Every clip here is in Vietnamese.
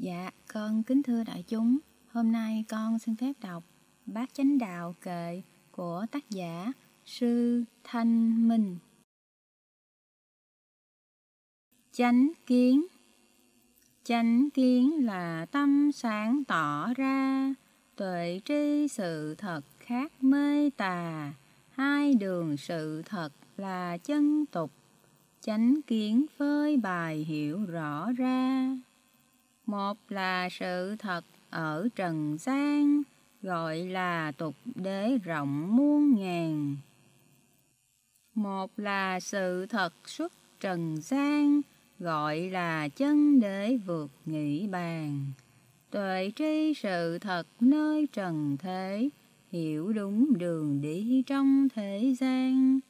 Dạ, con kính thưa đại chúng, hôm nay con xin phép đọc Bát Chánh Đạo Kệ của tác giả Sư Thanh Minh. Chánh kiến. Chánh kiến là tâm sáng tỏ ra, tuệ tri sự thật khác mê tà, hai đường sự thật là chân tục, chánh kiến phơi bài hiểu rõ ra. Một là sự thật ở trần gian, gọi là tục đế rộng muôn ngàn. Một là sự thật xuất trần gian, gọi là chân đế vượt nghĩ bàn. Tuệ tri sự thật nơi trần thế, hiểu đúng đường đi trong thế gian.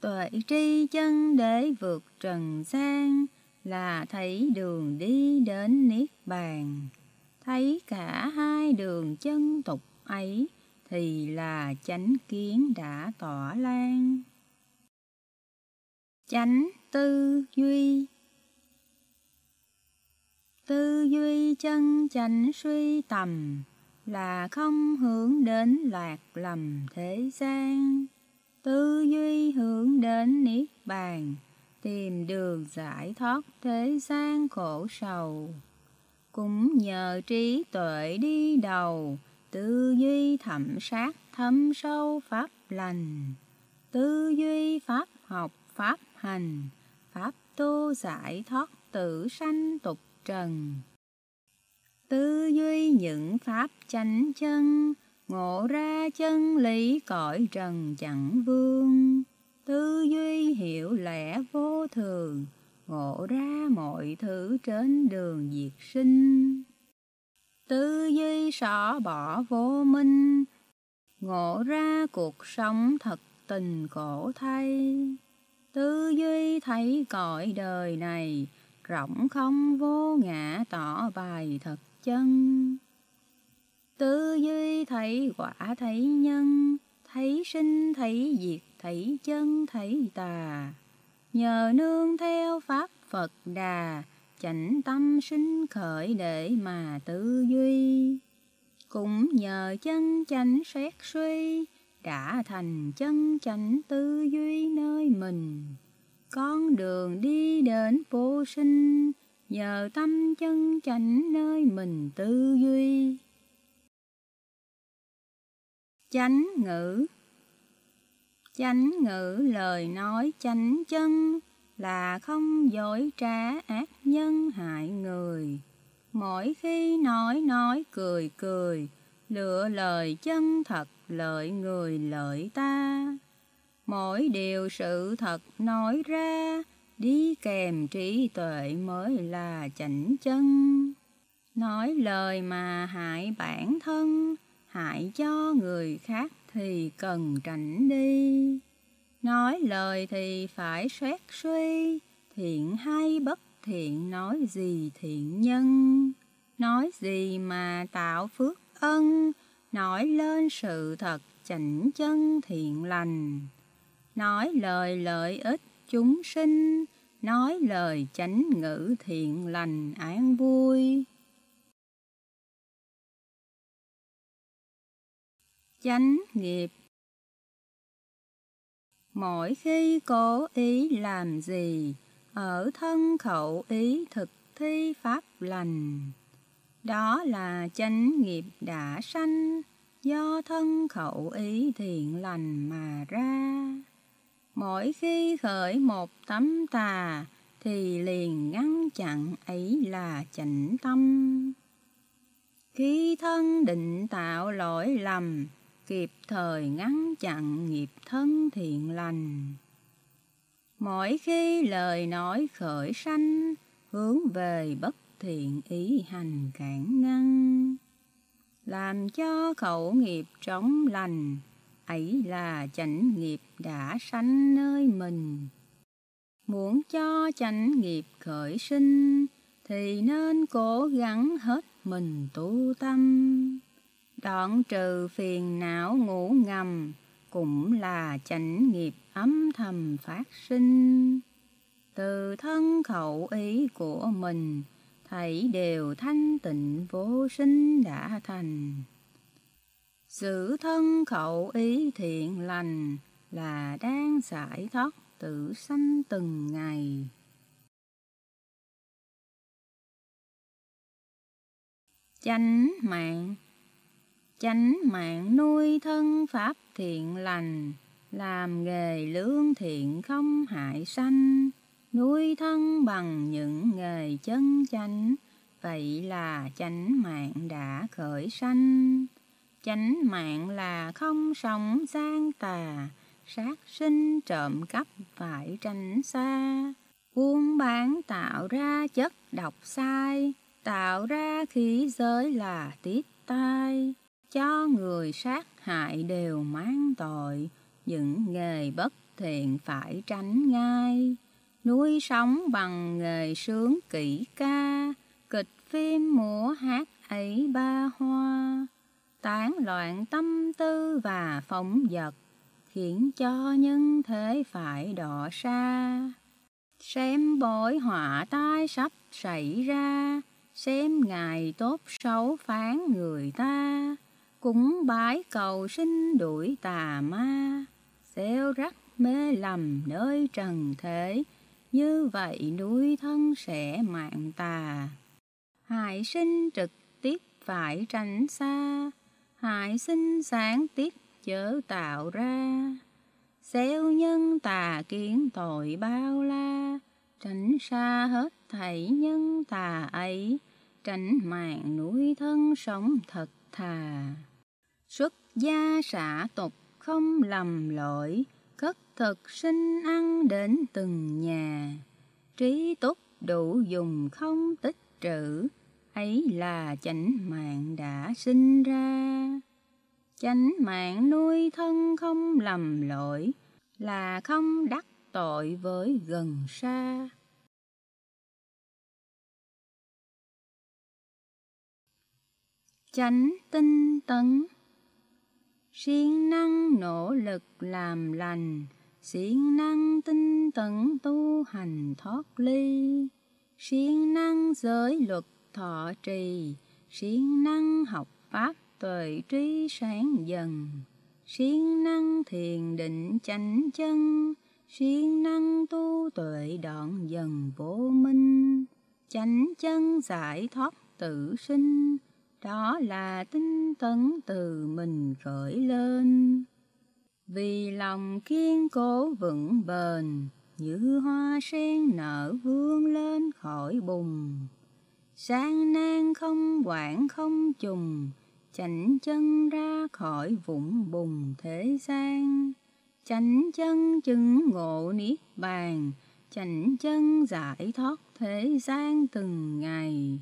Tuệ tri chân đế vượt trần gian, là thấy đường đi đến Niết Bàn. Thấy cả hai đường chân tục ấy, thì là chánh kiến đã tỏa lan. Chánh tư duy Tư duy chân chánh suy tầm, là không hướng đến lạc lầm thế gian. Tư duy hướng đến Niết Bàn tìm đường giải thoát thế gian khổ sầu. Cũng nhờ trí tuệ đi đầu, tư duy thẩm sát thâm sâu pháp lành, tư duy pháp học pháp hành, pháp tu giải thoát tử sanh tục trần. Tư duy những pháp chánh chân, ngộ ra chân lý cõi trần chẳng vương tư duy hiểu lẽ vô thường, ngộ ra mọi thứ trên đường diệt sinh. Tư duy xỏ bỏ vô minh, ngộ ra cuộc sống thật tình khổ thay. Tư duy thấy cõi đời này, rộng không vô ngã tỏ bài thật chân. Tư duy thấy quả thấy nhân, thấy sinh, thấy diệt, thấy chân, thấy tà. Nhờ nương theo pháp phật đà, chánh tâm sinh khởi để mà tư duy. Cũng nhờ chân chánh xét suy, đã thành chân chánh tư duy nơi mình. Con đường đi đến vô sinh, nhờ tâm chân chánh nơi mình tư duy chánh ngữ Chánh ngữ lời nói chánh chân là không dối trá ác nhân hại người. Mỗi khi nói nói cười cười, lựa lời chân thật lợi người lợi ta. Mỗi điều sự thật nói ra, đi kèm trí tuệ mới là chánh chân. Nói lời mà hại bản thân, hại cho người khác thì cần tránh đi. Nói lời thì phải xét suy, thiện hay bất thiện nói gì thiện nhân. Nói gì mà tạo phước ân, nói lên sự thật chỉnh chân thiện lành. Nói lời lợi ích chúng sinh, nói lời chánh ngữ thiện lành an vui. Chánh nghiệp. Mỗi khi cố ý làm gì, ở thân khẩu ý thực thi pháp lành. Đó là chánh nghiệp đã sanh, do thân khẩu ý thiện lành mà ra. Mỗi khi khởi một tấm tà, thì liền ngăn chặn ấy là chánh tâm. Khi thân định tạo lỗi lầm kịp thời ngăn chặn nghiệp thân thiện lành. Mỗi khi lời nói khởi sanh, hướng về bất thiện ý hành cản ngăn, làm cho khẩu nghiệp trống lành, ấy là chánh nghiệp đã sanh nơi mình. Muốn cho chánh nghiệp khởi sinh, thì nên cố gắng hết mình tu tâm đoạn trừ phiền não ngủ ngầm, cũng là chánh nghiệp âm thầm phát sinh từ thân khẩu ý của mình, thấy đều thanh tịnh vô sinh đã thành. Giữ thân khẩu ý thiện lành là đang giải thoát tự sanh từng ngày. Chánh mạng Chánh mạng nuôi thân pháp thiện lành, làm nghề lương thiện không hại sanh, nuôi thân bằng những nghề chân chánh, vậy là chánh mạng đã khởi sanh. Chánh mạng là không sống gian tà, sát sinh trộm cắp phải tránh xa. Buôn bán tạo ra chất độc sai, tạo ra khí giới là tiết tai. Cho người sát hại đều mang tội, những nghề bất thiện phải tránh ngay. Nuôi sống bằng nghề sướng kỹ ca, kịch phim múa hát ấy ba hoa tán loạn tâm tư và phóng vật, khiến cho nhân thế phải đỏ xa. Xem bối họa tai sắp xảy ra, xem ngày tốt xấu phán người ta, cúng bái cầu sinh đuổi tà ma, xeo rắc mê lầm nơi trần thế, như vậy núi thân sẽ mạng tà. Hại sinh trực tiếp phải tránh xa, hại sinh sáng tiết chớ tạo ra. Xéo nhân tà kiến tội bao la tránh xa hết thảy nhân tà ấy tránh mạng núi thân sống thật thà xuất gia xả tục không lầm lỗi khất thực sinh ăn đến từng nhà trí túc đủ dùng không tích trữ ấy là chánh mạng đã sinh ra. Chánh mạng nuôi thân không lầm lỗi, là không đắc tội với gần xa. Chánh tinh tấn siêng năng nỗ lực làm lành, siêng năng tinh tấn tu hành thoát ly, siêng năng giới luật thọ trì, siêng năng học pháp tuệ trí sáng dần, siêng năng thiền định chánh chân, siêng năng tu tuệ đoạn dần vô minh, chánh chân giải thoát tự sinh, đó là tinh tấn từ mình khởi lên. Vì lòng kiên cố vững bền, như hoa sen nở vươn lên khỏi bùn Sang nan không quản không trùng, chảnh chân ra khỏi vũng bùn thế gian. Chảnh chân chứng ngộ niết bàn, chảnh chân giải thoát thế gian từng ngày.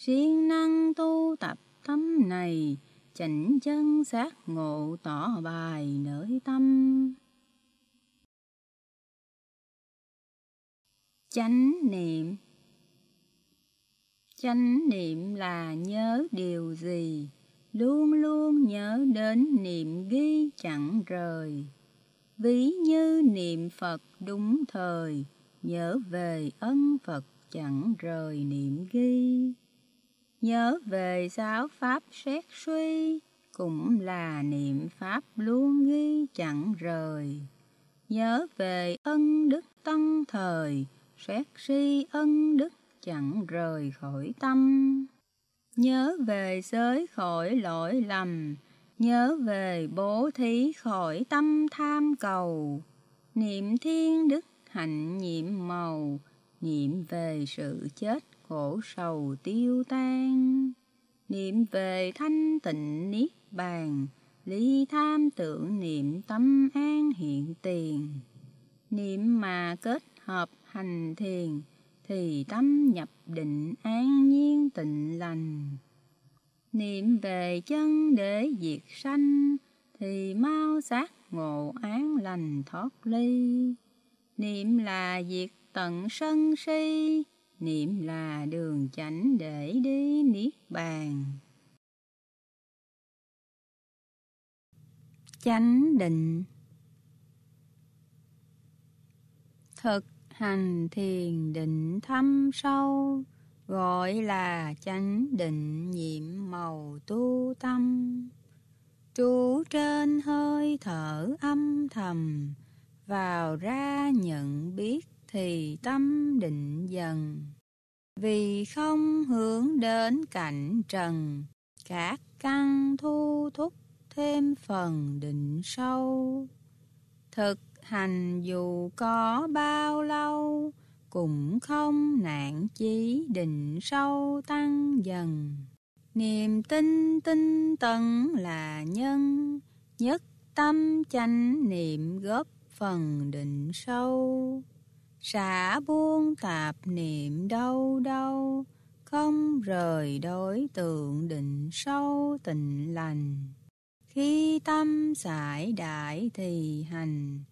Siêng năng tu tập tâm này, chỉnh chân giác ngộ tỏ bài nơi tâm. Chánh niệm Chánh niệm là nhớ điều gì, luôn luôn nhớ đến niệm ghi chẳng rời. Ví như niệm Phật đúng thời, nhớ về ân Phật chẳng rời niệm ghi. Nhớ về giáo pháp xét suy, cũng là niệm pháp luôn ghi chẳng rời. Nhớ về ân đức tăng thời, xét suy ân đức chẳng rời khỏi tâm. Nhớ về giới khỏi lỗi lầm, nhớ về bố thí khỏi tâm tham cầu. Niệm thiên đức hạnh nhiệm màu, niệm về sự chết khổ sầu tiêu tan. Niệm về thanh tịnh niết bàn, ly tham tưởng niệm tâm an hiện tiền. Niệm mà kết hợp hành thiền, thì tâm nhập định an nhiên tịnh lành. Niệm về chân để diệt sanh, thì mau giác ngộ án lành thoát ly. Niệm là diệt tận sân si, niệm là đường chánh để đi niết bàn. Chánh định Thực hành thiền định thâm sâu, gọi là chánh định nhiệm màu tu tâm. Trú trên hơi thở âm thầm, vào ra nhận biết thì tâm định dần. Vì không hướng đến cảnh trần, các căn thu thúc thêm phần định sâu. Thực hành dù có bao lâu, cũng không nạn chí định sâu tăng dần. Niềm tin tinh tấn là nhân, nhất tâm chánh niệm góp phần định sâu. Xả buông tạp niệm đâu đâu, không rời đối tượng định sâu tình lành. Khi tâm giải đại thì hành,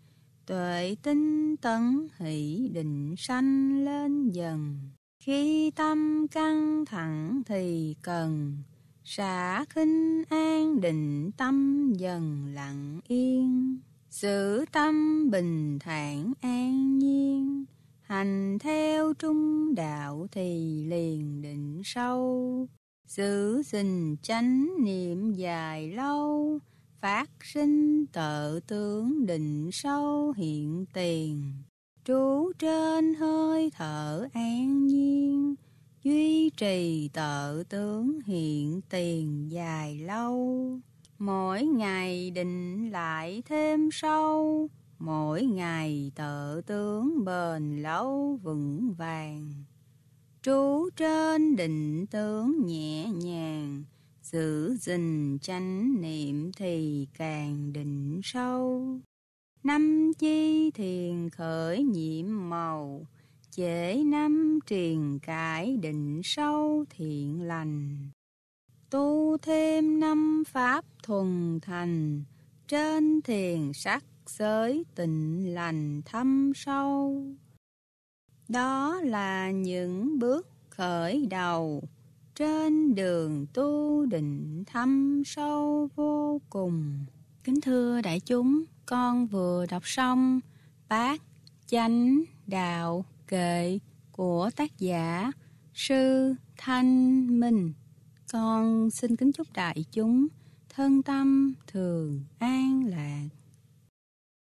tuệ tinh tấn hỷ định sanh lên dần. Khi tâm căng thẳng thì cần, xả khinh an định tâm dần lặng yên. Giữ tâm bình thản an nhiên, hành theo trung đạo thì liền định sâu. Giữ gìn chánh niệm dài lâu, phát sinh tự tướng định sâu hiện tiền. Trú trên hơi thở an nhiên, duy trì tự tướng hiện tiền dài lâu. Mỗi ngày định lại thêm sâu, mỗi ngày tự tướng bền lâu vững vàng. Trú trên định tướng nhẹ nhàng, giữ gìn chánh niệm thì càng định sâu. Năm chi thiền khởi nhiễm màu, chế năm truyền cải định sâu thiện lành. Tu thêm năm pháp thuần thành, trên thiền sắc giới tịnh lành thâm sâu. Đó là những bước khởi đầu trên đường tu định thâm sâu vô cùng. Kính thưa đại chúng, con vừa đọc xong Bát Chánh Đạo Kệ của tác giả Sư Thanh Minh. Con xin kính chúc đại chúng thân tâm thường an lạc.